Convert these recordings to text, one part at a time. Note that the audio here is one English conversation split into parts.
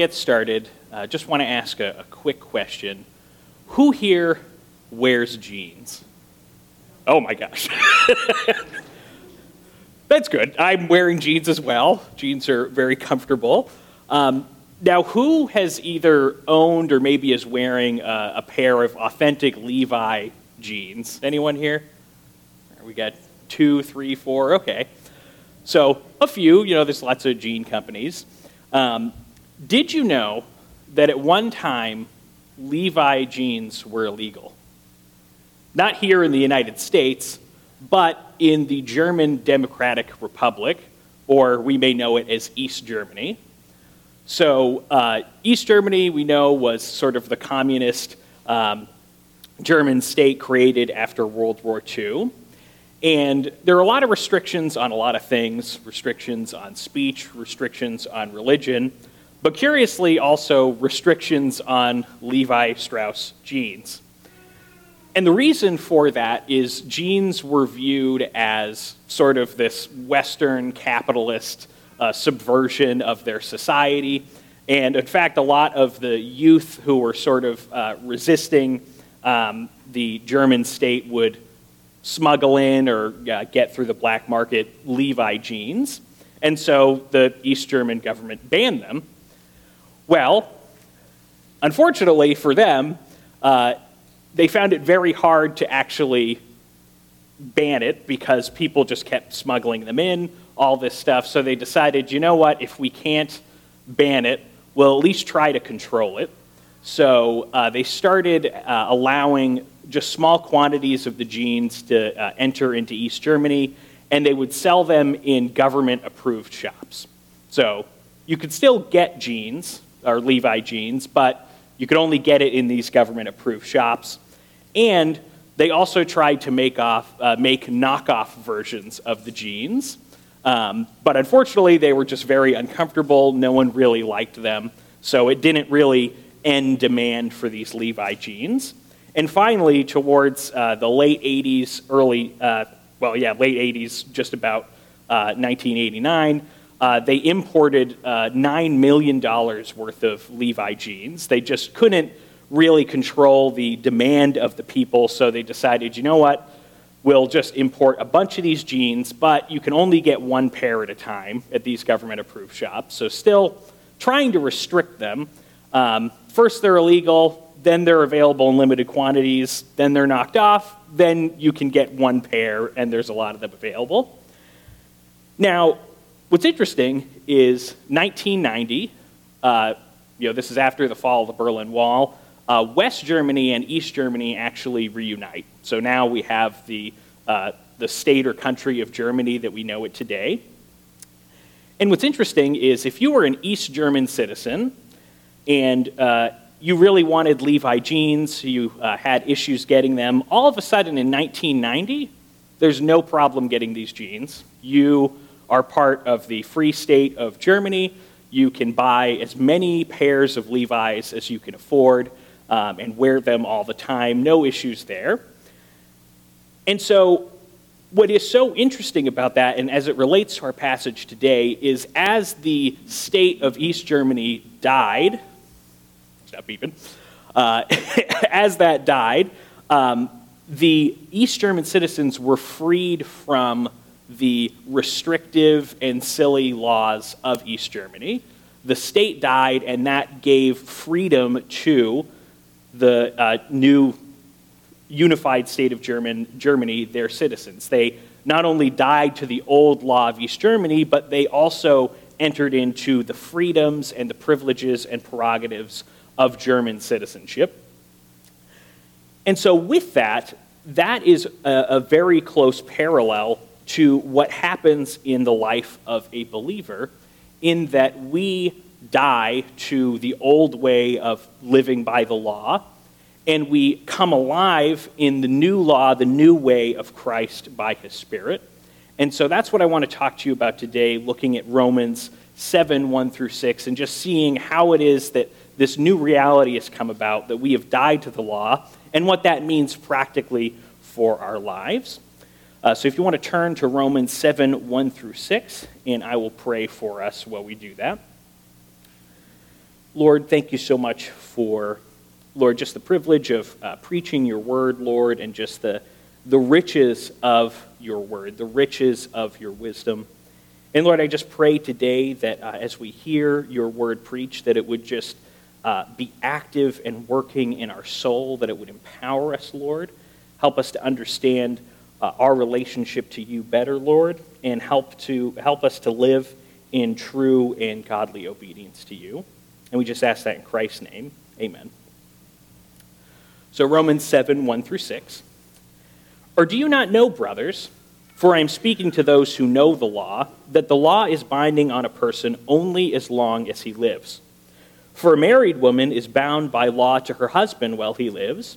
get started, I uh, just want to ask a, a quick question. Who here wears jeans? Oh my gosh. That's good. I'm wearing jeans as well. Jeans are very comfortable. Um, now, who has either owned or maybe is wearing a, a pair of authentic Levi jeans? Anyone here? We got two, three, four. Okay. So, a few. You know, there's lots of jean companies. Um, did you know that at one time Levi jeans were illegal? Not here in the United States, but in the German Democratic Republic, or we may know it as East Germany. So, uh, East Germany, we know, was sort of the communist um, German state created after World War II. And there are a lot of restrictions on a lot of things restrictions on speech, restrictions on religion, but curiously, also restrictions on Levi Strauss jeans. And the reason for that is jeans were viewed as sort of this Western capitalist uh, subversion of their society. And in fact, a lot of the youth who were sort of uh, resisting um, the German state would smuggle in or uh, get through the black market Levi jeans. And so the East German government banned them. Well, unfortunately for them, uh, they found it very hard to actually ban it because people just kept smuggling them in, all this stuff. So they decided, you know what, if we can't ban it, we'll at least try to control it. So uh, they started uh, allowing just small quantities of the jeans to uh, enter into East Germany, and they would sell them in government approved shops. So you could still get jeans, or Levi jeans, but you could only get it in these government approved shops. And they also tried to make, off, uh, make knockoff versions of the jeans. Um, but unfortunately, they were just very uncomfortable. No one really liked them. So it didn't really end demand for these Levi jeans. And finally, towards uh, the late 80s, early, uh, well, yeah, late 80s, just about 1989, uh, they imported uh, $9 million worth of Levi jeans. They just couldn't really control the demand of the people, so they decided, you know what, we'll just import a bunch of these jeans, but you can only get one pair at a time at these government approved shops. So, still trying to restrict them. Um, first, they're illegal, then they're available in limited quantities, then they're knocked off, then you can get one pair, and there's a lot of them available. Now, What's interesting is 1990, uh, you know, this is after the fall of the Berlin Wall, uh, West Germany and East Germany actually reunite. So now we have the, uh, the state or country of Germany that we know it today. And what's interesting is if you were an East German citizen and uh, you really wanted Levi jeans, you uh, had issues getting them, all of a sudden in 1990, there's no problem getting these jeans. You are part of the Free State of Germany. You can buy as many pairs of Levi's as you can afford um, and wear them all the time. No issues there. And so, what is so interesting about that, and as it relates to our passage today, is as the state of East Germany died, stop beeping, uh, as that died, um, the East German citizens were freed from the restrictive and silly laws of East Germany. The state died, and that gave freedom to the uh, new unified state of German, Germany, their citizens. They not only died to the old law of East Germany, but they also entered into the freedoms and the privileges and prerogatives of German citizenship. And so, with that, that is a, a very close parallel to what happens in the life of a believer, in that we die to the old way of living by the law, and we come alive in the new law, the new way of Christ by his Spirit. And so that's what I want to talk to you about today, looking at Romans 7 1 through 6, and just seeing how it is that this new reality has come about, that we have died to the law, and what that means practically for our lives. Uh, so if you want to turn to Romans 7 1 through 6, and I will pray for us while we do that. Lord, thank you so much for, Lord, just the privilege of uh, preaching your word, Lord, and just the, the riches of your word, the riches of your wisdom. And Lord, I just pray today that uh, as we hear your word preached, that it would just uh, be active and working in our soul, that it would empower us, Lord. Help us to understand uh, our relationship to you better, Lord, and help to help us to live in true and godly obedience to you. And we just ask that in Christ's name. Amen. So, Romans 7 1 through 6. Or do you not know, brothers, for I am speaking to those who know the law, that the law is binding on a person only as long as he lives? For a married woman is bound by law to her husband while he lives,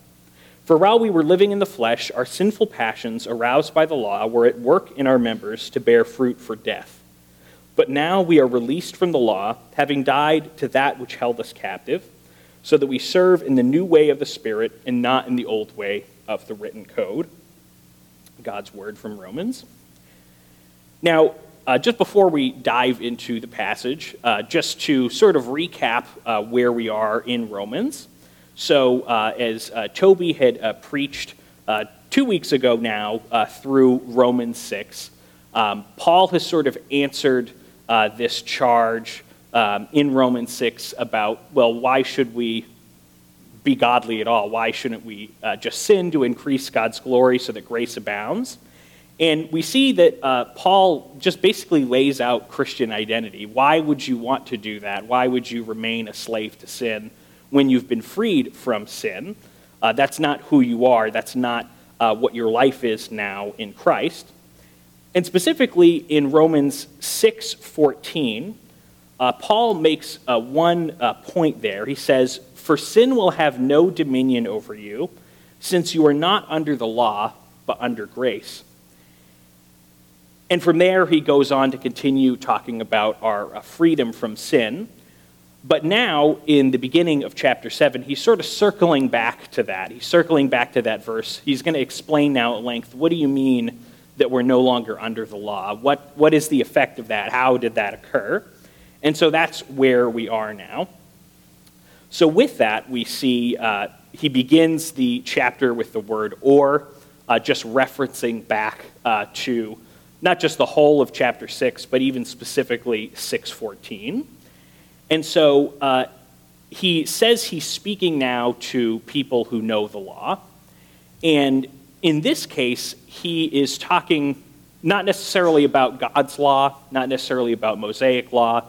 For while we were living in the flesh, our sinful passions, aroused by the law, were at work in our members to bear fruit for death. But now we are released from the law, having died to that which held us captive, so that we serve in the new way of the Spirit and not in the old way of the written code. God's word from Romans. Now, uh, just before we dive into the passage, uh, just to sort of recap uh, where we are in Romans. So, uh, as uh, Toby had uh, preached two weeks ago now through Romans 6, um, Paul has sort of answered this charge um, in Romans 6 about, well, why should we be godly at all? Why shouldn't we uh, just sin to increase God's glory so that grace abounds? And we see that uh, Paul just basically lays out Christian identity. Why would you want to do that? Why would you remain a slave to sin when you've been freed from sin? Uh, that's not who you are. That's not uh, what your life is now in Christ. And specifically in Romans 6:14, uh, Paul makes uh, one uh, point there. He says, "For sin will have no dominion over you, since you are not under the law, but under grace." And from there, he goes on to continue talking about our uh, freedom from sin. But now, in the beginning of chapter 7, he's sort of circling back to that. He's circling back to that verse. He's going to explain now at length what do you mean that we're no longer under the law. What, what is the effect of that? How did that occur? And so that's where we are now. So, with that, we see uh, he begins the chapter with the word or, uh, just referencing back uh, to not just the whole of chapter 6, but even specifically 614. And so uh, he says he's speaking now to people who know the law. And in this case, he is talking not necessarily about God's law, not necessarily about Mosaic law,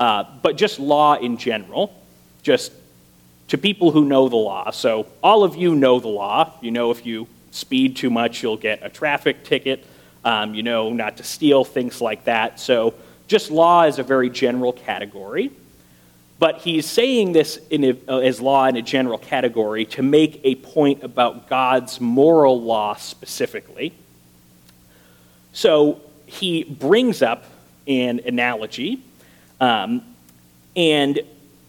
uh, but just law in general, just to people who know the law. So, all of you know the law. You know if you speed too much, you'll get a traffic ticket. Um, you know not to steal, things like that. So, just law is a very general category. But he's saying this uh, as law in a general category to make a point about God's moral law specifically. So he brings up an analogy, um, and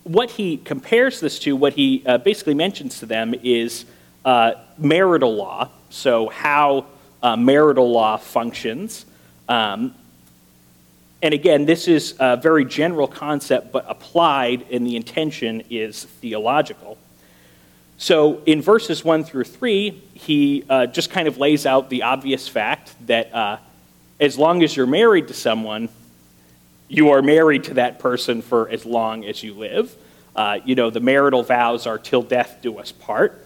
what he compares this to, what he uh, basically mentions to them, is uh, marital law. So, how uh, marital law functions. Um, and again, this is a very general concept, but applied, and the intention is theological. So in verses 1 through 3, he uh, just kind of lays out the obvious fact that uh, as long as you're married to someone, you are married to that person for as long as you live. Uh, you know, the marital vows are till death do us part.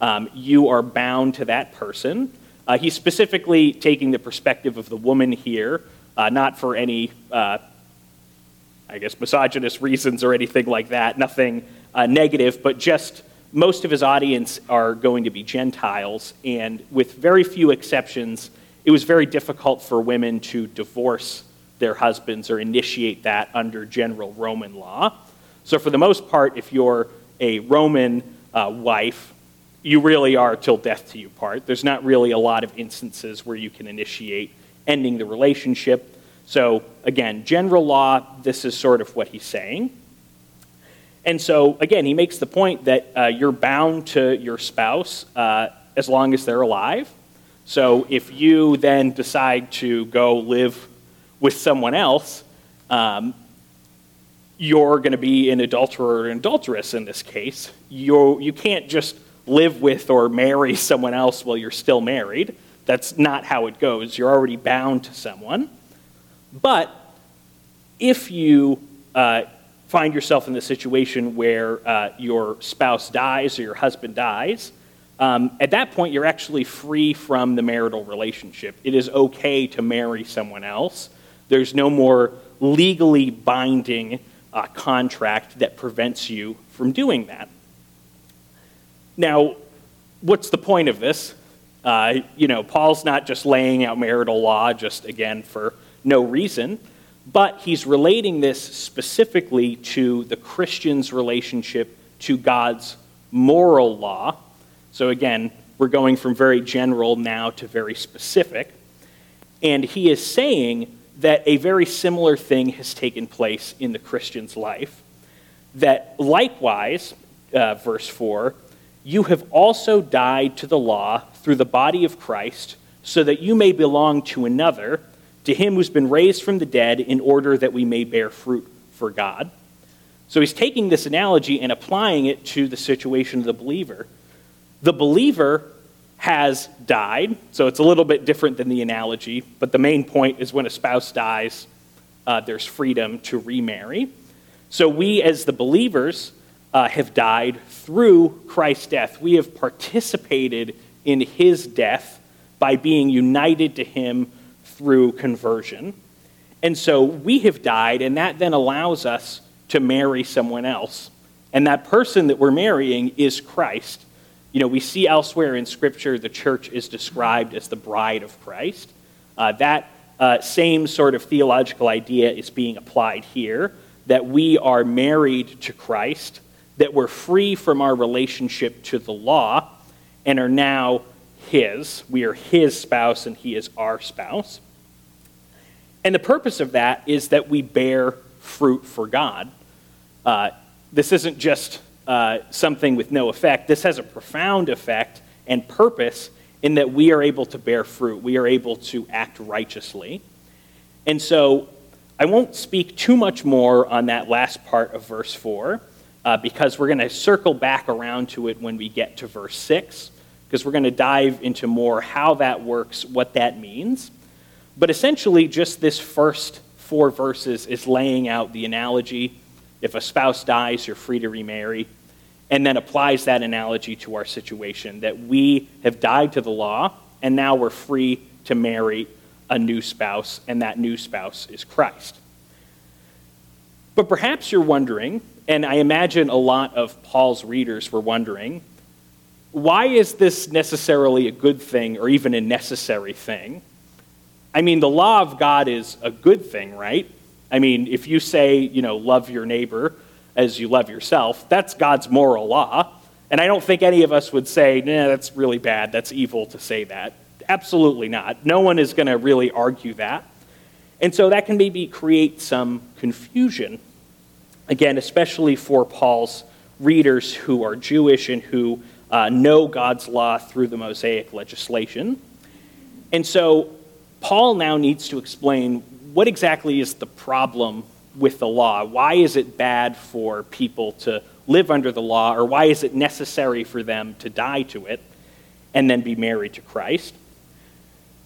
Um, you are bound to that person. Uh, he's specifically taking the perspective of the woman here uh, not for any, uh, I guess, misogynist reasons or anything like that, nothing uh, negative, but just most of his audience are going to be Gentiles, and with very few exceptions, it was very difficult for women to divorce their husbands or initiate that under general Roman law. So, for the most part, if you're a Roman uh, wife, you really are till death to you part. There's not really a lot of instances where you can initiate ending the relationship. So, again, general law, this is sort of what he's saying. And so, again, he makes the point that uh, you're bound to your spouse uh, as long as they're alive. So, if you then decide to go live with someone else, um, you're going to be an adulterer or an adulteress in this case. you you can't just live with or marry someone else while you're still married. That's not how it goes. You're already bound to someone. But if you uh, find yourself in the situation where uh, your spouse dies or your husband dies, um, at that point you're actually free from the marital relationship. It is okay to marry someone else. There's no more legally binding uh, contract that prevents you from doing that. Now, what's the point of this? Uh, you know, Paul's not just laying out marital law just again for no reason, but he's relating this specifically to the Christian's relationship to God's moral law. So again, we're going from very general now to very specific. And he is saying that a very similar thing has taken place in the Christian's life. That likewise, uh, verse 4, you have also died to the law through the body of Christ, so that you may belong to another, to him who's been raised from the dead, in order that we may bear fruit for God. So he's taking this analogy and applying it to the situation of the believer. The believer has died, so it's a little bit different than the analogy, but the main point is when a spouse dies, uh, there's freedom to remarry. So we, as the believers, uh, have died through Christ's death. We have participated in his death by being united to him through conversion. And so we have died, and that then allows us to marry someone else. And that person that we're marrying is Christ. You know, we see elsewhere in Scripture the church is described as the bride of Christ. Uh, that uh, same sort of theological idea is being applied here that we are married to Christ that we're free from our relationship to the law and are now his. We are his spouse and he is our spouse. And the purpose of that is that we bear fruit for God. Uh, this isn't just uh, something with no effect, this has a profound effect and purpose in that we are able to bear fruit. We are able to act righteously. And so I won't speak too much more on that last part of verse 4 uh, because we're going to circle back around to it when we get to verse 6, because we're going to dive into more how that works, what that means. But essentially, just this first four verses is laying out the analogy if a spouse dies, you're free to remarry, and then applies that analogy to our situation that we have died to the law, and now we're free to marry a new spouse, and that new spouse is Christ. But perhaps you're wondering and I imagine a lot of Paul's readers were wondering why is this necessarily a good thing or even a necessary thing? I mean, the law of God is a good thing, right? I mean, if you say, you know, love your neighbor as you love yourself, that's God's moral law. And I don't think any of us would say, nah, that's really bad, that's evil to say that. Absolutely not. No one is going to really argue that. And so that can maybe create some confusion Again, especially for Paul's readers who are Jewish and who uh, know God's law through the Mosaic legislation. And so Paul now needs to explain what exactly is the problem with the law. Why is it bad for people to live under the law, or why is it necessary for them to die to it and then be married to Christ?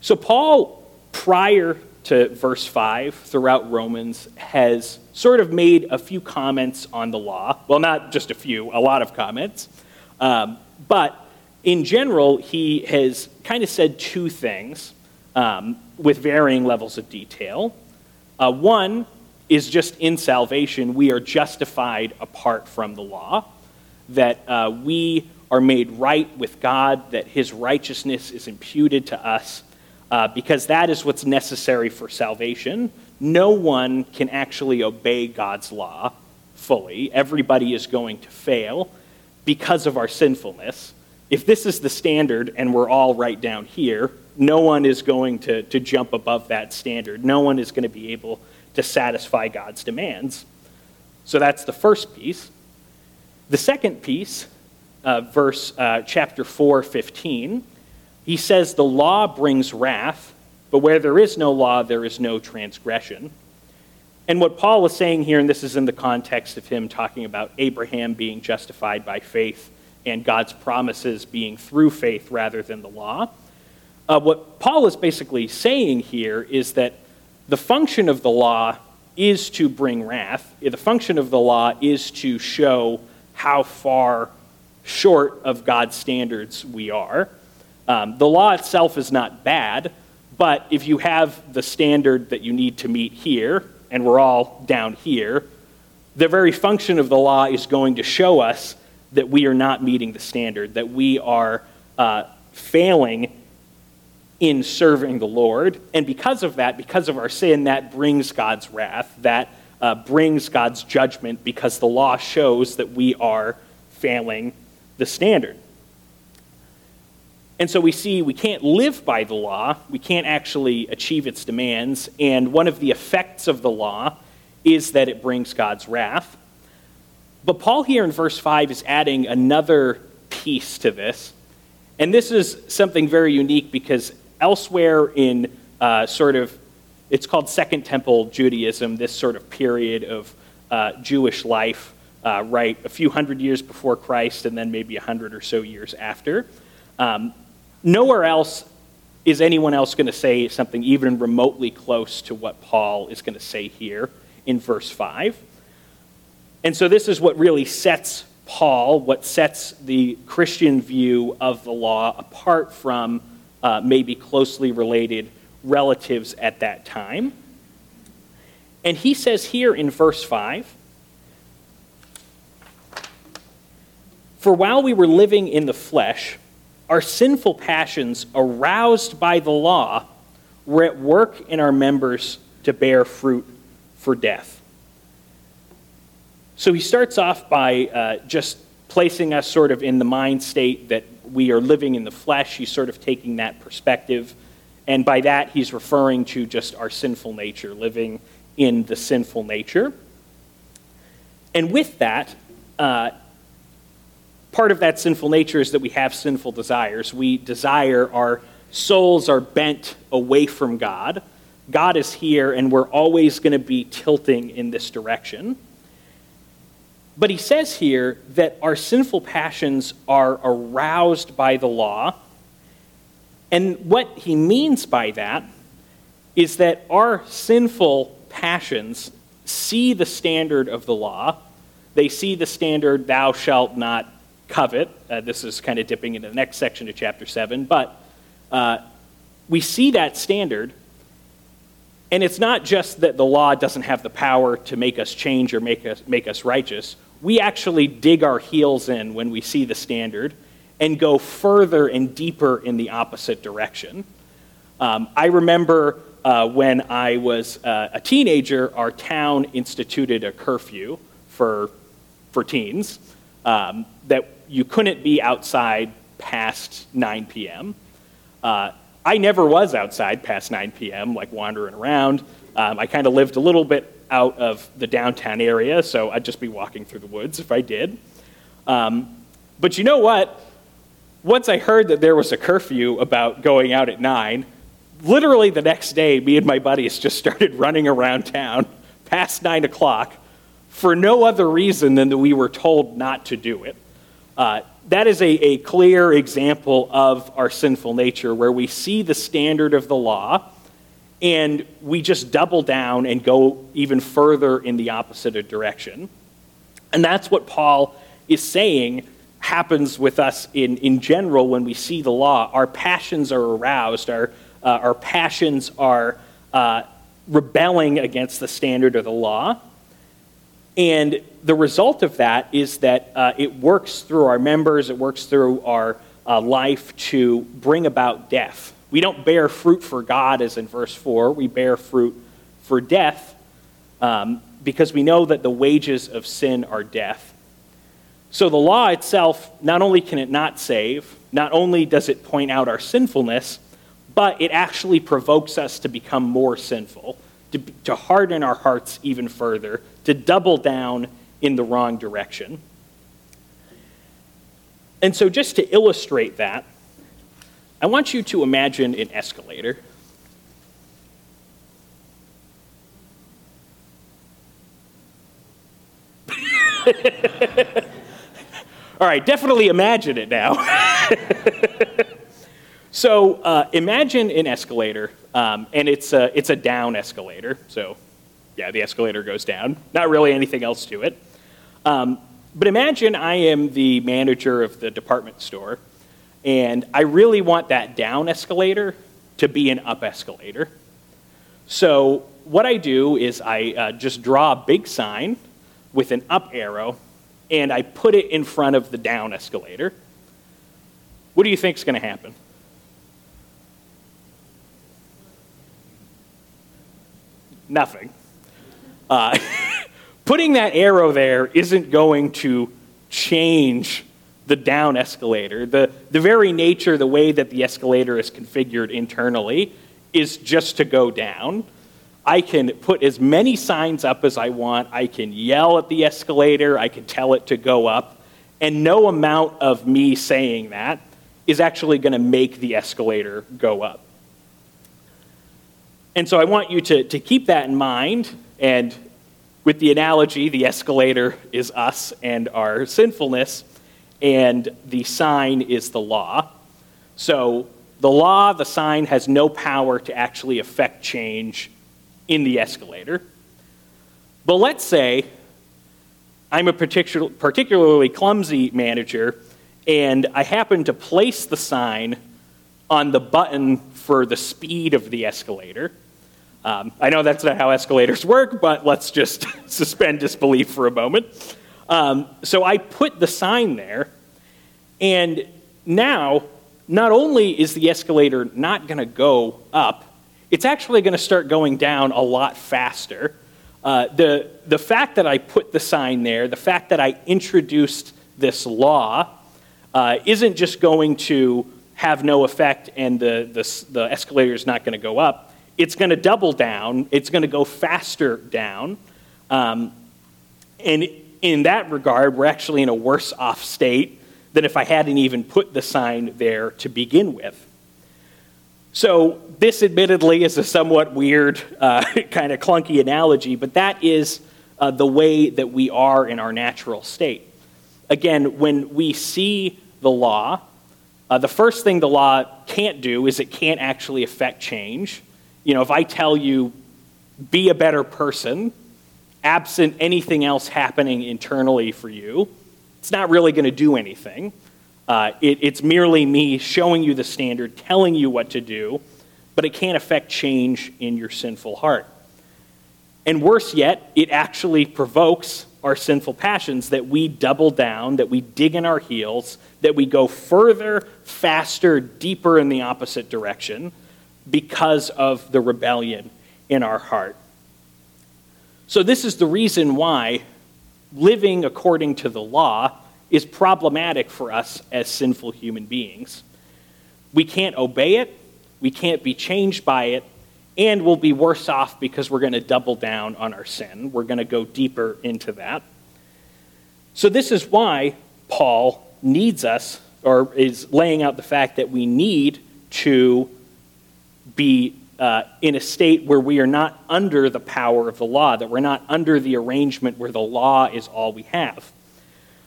So, Paul, prior to verse 5 throughout Romans has sort of made a few comments on the law. Well, not just a few, a lot of comments. Um, but in general, he has kind of said two things um, with varying levels of detail. Uh, one is just in salvation, we are justified apart from the law, that uh, we are made right with God, that his righteousness is imputed to us uh, because that is what's necessary for salvation. No one can actually obey God's law fully. Everybody is going to fail because of our sinfulness. If this is the standard and we're all right down here, no one is going to, to jump above that standard. No one is going to be able to satisfy God's demands. So that's the first piece. The second piece, uh, verse uh, chapter 4, 15, he says, The law brings wrath, but where there is no law, there is no transgression. And what Paul is saying here, and this is in the context of him talking about Abraham being justified by faith and God's promises being through faith rather than the law. Uh, what Paul is basically saying here is that the function of the law is to bring wrath. The function of the law is to show how far short of God's standards we are. Um, the law itself is not bad, but if you have the standard that you need to meet here, and we're all down here, the very function of the law is going to show us that we are not meeting the standard, that we are uh, failing in serving the Lord. And because of that, because of our sin, that brings God's wrath, that uh, brings God's judgment, because the law shows that we are failing the standard. And so we see we can't live by the law, we can't actually achieve its demands, and one of the effects of the law is that it brings God's wrath. But Paul here in verse 5 is adding another piece to this. And this is something very unique because elsewhere in uh, sort of, it's called Second Temple Judaism, this sort of period of uh, Jewish life, uh, right, a few hundred years before Christ and then maybe a hundred or so years after. Um, Nowhere else is anyone else going to say something even remotely close to what Paul is going to say here in verse 5. And so, this is what really sets Paul, what sets the Christian view of the law apart from uh, maybe closely related relatives at that time. And he says here in verse 5 For while we were living in the flesh, our sinful passions, aroused by the law, were at work in our members to bear fruit for death. So he starts off by uh, just placing us sort of in the mind state that we are living in the flesh. He's sort of taking that perspective. And by that, he's referring to just our sinful nature, living in the sinful nature. And with that, uh, part of that sinful nature is that we have sinful desires. We desire, our souls are bent away from God. God is here, and we're always going to be tilting in this direction. But he says here that our sinful passions are aroused by the law. And what he means by that is that our sinful passions see the standard of the law. They see the standard, thou shalt not covet. Uh, this is kind of dipping into the next section of chapter 7. But uh, we see that standard, and it's not just that the law doesn't have the power to make us change or make us, make us righteous. We actually dig our heels in when we see the standard and go further and deeper in the opposite direction. Um, I remember uh, when I was uh, a teenager, our town instituted a curfew for, for teens um, that you couldn't be outside past 9 p.m. Uh, I never was outside past 9 p.m., like wandering around. Um, I kind of lived a little bit out of the downtown area, so I'd just be walking through the woods if I did. Um, but you know what? Once I heard that there was a curfew about going out at 9, literally the next day, me and my buddies just started running around town past 9 o'clock for no other reason than that we were told not to do it. Uh, that is a, a clear example of our sinful nature where we see the standard of the law and we just double down and go even further in the opposite direction. And that's what Paul is saying happens with us in, in general when we see the law. Our passions are aroused, our, uh, our passions are uh, rebelling against the standard of the law. And the result of that is that uh, it works through our members, it works through our uh, life to bring about death. We don't bear fruit for God, as in verse 4, we bear fruit for death um, because we know that the wages of sin are death. So the law itself, not only can it not save, not only does it point out our sinfulness, but it actually provokes us to become more sinful, to, to harden our hearts even further, to double down in the wrong direction. And so, just to illustrate that, I want you to imagine an escalator. All right, definitely imagine it now. so uh, imagine an escalator, um, and it's a, it's a down escalator. So, yeah, the escalator goes down. Not really anything else to it. Um, but imagine I am the manager of the department store, and I really want that down escalator to be an up escalator. So, what I do is I uh, just draw a big sign with an up arrow and I put it in front of the down escalator, what do you think is going to happen? Nothing. Uh, putting that arrow there isn't going to change the down escalator. The, the very nature, the way that the escalator is configured internally, is just to go down. I can put as many signs up as I want. I can yell at the escalator. I can tell it to go up. And no amount of me saying that is actually going to make the escalator go up. And so I want you to, to keep that in mind. And with the analogy, the escalator is us and our sinfulness, and the sign is the law. So the law, the sign, has no power to actually affect change in the escalator. But let's say I'm a particular, particularly clumsy manager and I happen to place the sign on the button for the speed of the escalator. Um, I know that's not how escalators work, but let's just suspend disbelief for a moment. Um, so I put the sign there, and now not only is the escalator not going to go up, it's actually going to start going down a lot faster. Uh, the, the fact that I put the sign there, the fact that I introduced this law, uh, isn't just going to have no effect and the, the, the escalator is not going to go up. It's going to double down, it's going to go faster down. Um, and in that regard, we're actually in a worse off state than if I hadn't even put the sign there to begin with. So, this admittedly is a somewhat weird, uh, kind of clunky analogy, but that is uh, the way that we are in our natural state. Again, when we see the law, uh, the first thing the law can't do is it can't actually affect change. You know, if I tell you, be a better person, absent anything else happening internally for you, it's not really going to do anything. Uh, it, it's merely me showing you the standard, telling you what to do, but it can't affect change in your sinful heart. And worse yet, it actually provokes our sinful passions that we double down, that we dig in our heels, that we go further, faster, deeper in the opposite direction because of the rebellion in our heart. So, this is the reason why living according to the law is problematic for us as sinful human beings. We can't obey it, we can't be changed by it, and we'll be worse off because we're going to double down on our sin. We're going to go deeper into that. So, this is why Paul needs us, or is laying out the fact that we need to be uh, in a state where we are not under the power of the law, that we're not under the arrangement where the law is all we have.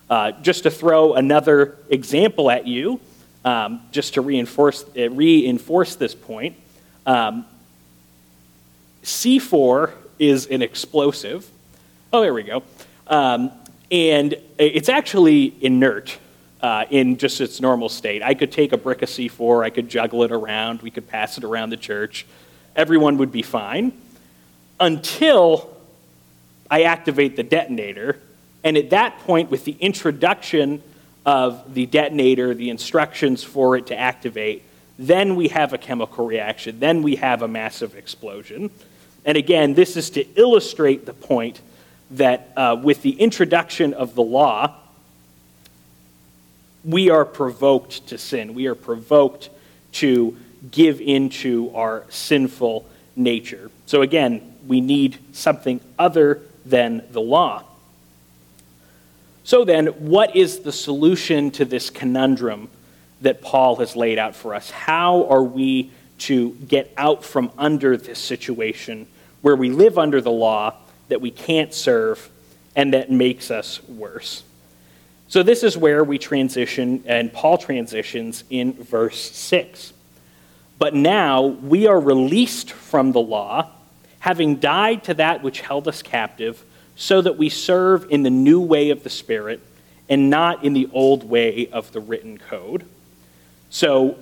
Uh, just to throw another example at you, um, just to reinforce, uh, reinforce this point, um, C4 is an explosive. Oh, there we go. Um, and it's actually inert uh, in just its normal state. I could take a brick of C4, I could juggle it around, we could pass it around the church. Everyone would be fine until I activate the detonator and at that point, with the introduction of the detonator, the instructions for it to activate, then we have a chemical reaction. Then we have a massive explosion. And again, this is to illustrate the point that uh, with the introduction of the law, we are provoked to sin. We are provoked to give into our sinful nature. So again, we need something other than the law. So then, what is the solution to this conundrum that Paul has laid out for us? How are we to get out from under this situation where we live under the law that we can't serve and that makes us worse? So, this is where we transition, and Paul transitions in verse 6. But now we are released from the law, having died to that which held us captive, so that we serve in the new way of the Spirit and not in the old way of the written code. So,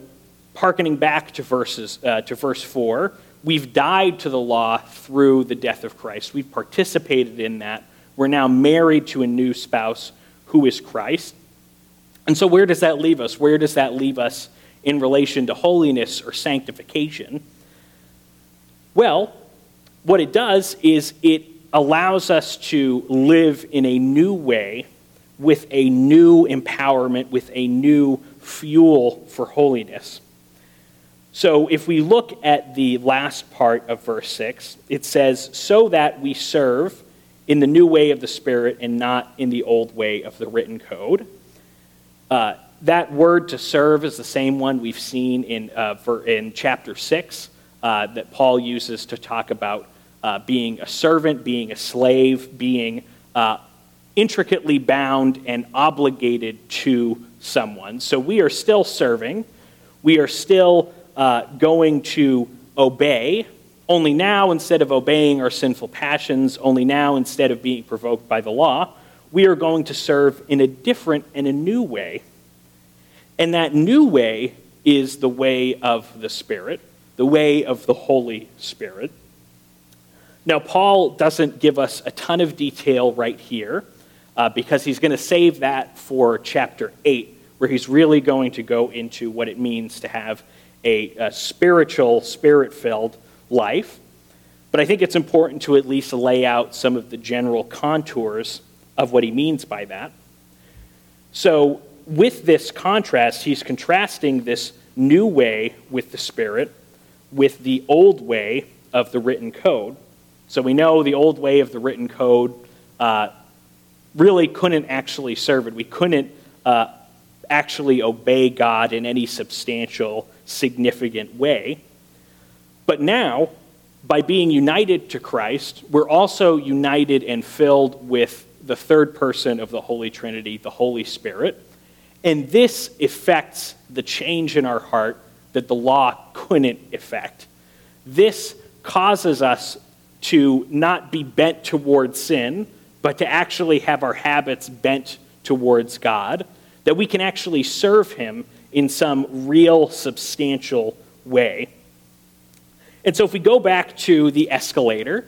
hearkening back to, verses, uh, to verse 4, we've died to the law through the death of Christ. We've participated in that. We're now married to a new spouse who is Christ. And so, where does that leave us? Where does that leave us in relation to holiness or sanctification? Well, what it does is it allows us to live in a new way with a new empowerment, with a new fuel for holiness. So, if we look at the last part of verse 6, it says, So that we serve in the new way of the Spirit and not in the old way of the written code. Uh, that word to serve is the same one we've seen in, uh, in chapter 6 uh, that Paul uses to talk about uh, being a servant, being a slave, being uh, intricately bound and obligated to someone. So we are still serving. We are still uh, going to obey. Only now, instead of obeying our sinful passions, only now, instead of being provoked by the law, we are going to serve in a different and a new way. And that new way is the way of the Spirit, the way of the Holy Spirit. Now, Paul doesn't give us a ton of detail right here uh, because he's going to save that for chapter 8, where he's really going to go into what it means to have a, a spiritual, spirit filled life. But I think it's important to at least lay out some of the general contours of what he means by that. So, with this contrast, he's contrasting this new way with the Spirit with the old way of the written code. So we know the old way of the written code uh, really couldn't actually serve it. We couldn't uh, actually obey God in any substantial, significant way. But now, by being united to Christ, we're also united and filled with the third person of the Holy Trinity, the Holy Spirit. And this affects the change in our heart that the law couldn't effect. This causes us to not be bent towards sin, but to actually have our habits bent towards God, that we can actually serve Him in some real, substantial way. And so, if we go back to the escalator,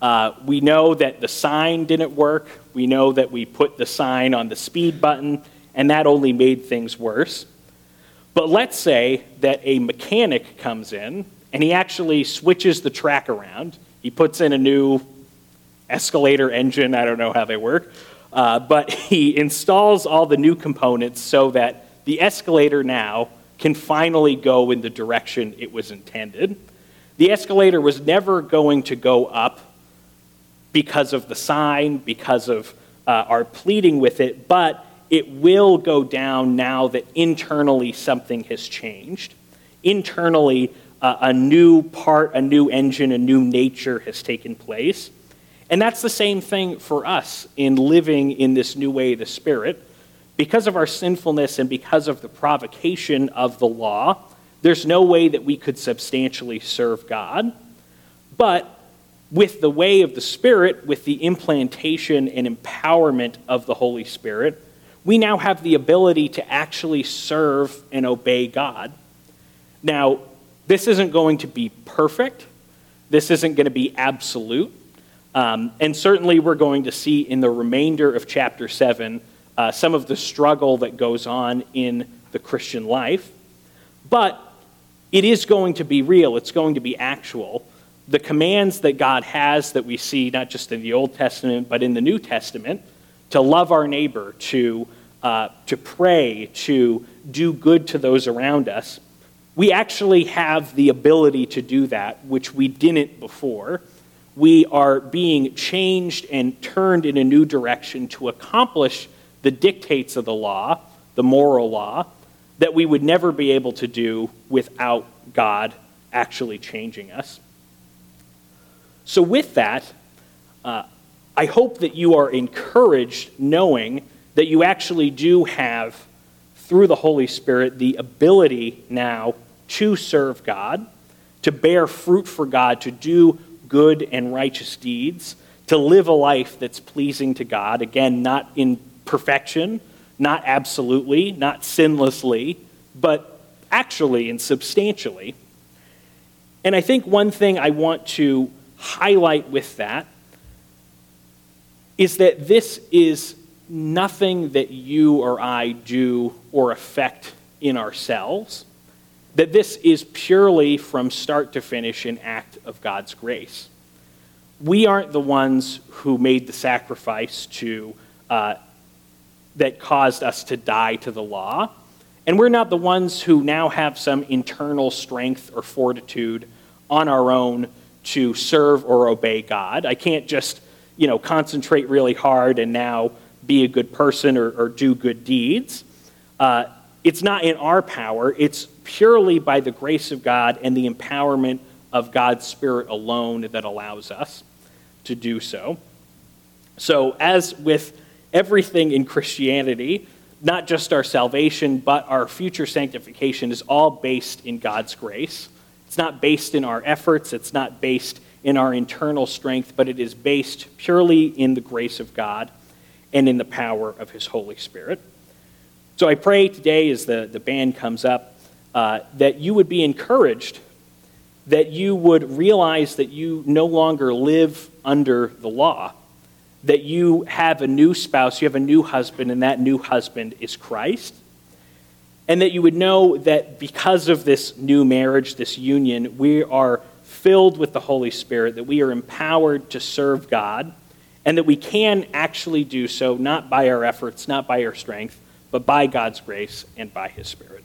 uh, we know that the sign didn't work. We know that we put the sign on the speed button and that only made things worse. But let's say that a mechanic comes in and he actually switches the track around. He puts in a new escalator engine, I don't know how they work, uh, but he installs all the new components so that the escalator now can finally go in the direction it was intended. The escalator was never going to go up because of the sign, because of uh, our pleading with it, but it will go down now that internally something has changed. Internally, uh, a new part, a new engine, a new nature has taken place. And that's the same thing for us in living in this new way of the Spirit. Because of our sinfulness and because of the provocation of the law, there's no way that we could substantially serve God. But with the way of the Spirit, with the implantation and empowerment of the Holy Spirit, we now have the ability to actually serve and obey God. Now, this isn't going to be perfect, this isn't going to be absolute. Um, and certainly, we're going to see in the remainder of chapter 7 uh, some of the struggle that goes on in the Christian life. But it is going to be real, it's going to be actual. the commands that God has that we see not just in the Old Testament, but in the New Testament to love our neighbor, to, uh, to pray, to do good to those around us, we actually have the ability to do that, which we didn't before. We are being changed and turned in a new direction to accomplish the dictates of the law, the moral law, that we would never be able to do without God actually changing us. So, with that, uh, I hope that you are encouraged knowing that you actually do have, through the Holy Spirit, the ability now to serve God, to bear fruit for God, to do good and righteous deeds, to live a life that's pleasing to God. Again, not in perfection, not absolutely, not sinlessly, but actually and substantially. And I think one thing I want to highlight with that is that this is nothing that you or I do or affect in ourselves that this is purely from start to finish an act of God's grace. We aren't the ones who made the sacrifice to, uh, that caused us to die to the law. And we're not the ones who now have some internal strength or fortitude on our own to serve or obey God. I can't just, you know, concentrate really hard and now be a good person or, or do good deeds. Uh, it's not in our power, it's purely by the grace of God and the empowerment of God's Spirit alone that allows us to do so. So, as with everything in Christianity, not just our salvation, but our future sanctification is all based in God's grace. It's not based in our efforts, it's not based in our internal strength, but it is based purely in the grace of God and in the power of His Holy Spirit. So I pray today, as the, the band comes up, uh, that you would be encouraged, that you would realize that you no longer live under the law, that you have a new spouse, you have a new husband, and that new husband is Christ. And that you would know that because of this new marriage, this union, we are filled with the Holy Spirit, that we are empowered to serve God, and that we can actually do so not by our efforts, not by our strength, but by God's grace and by His Spirit.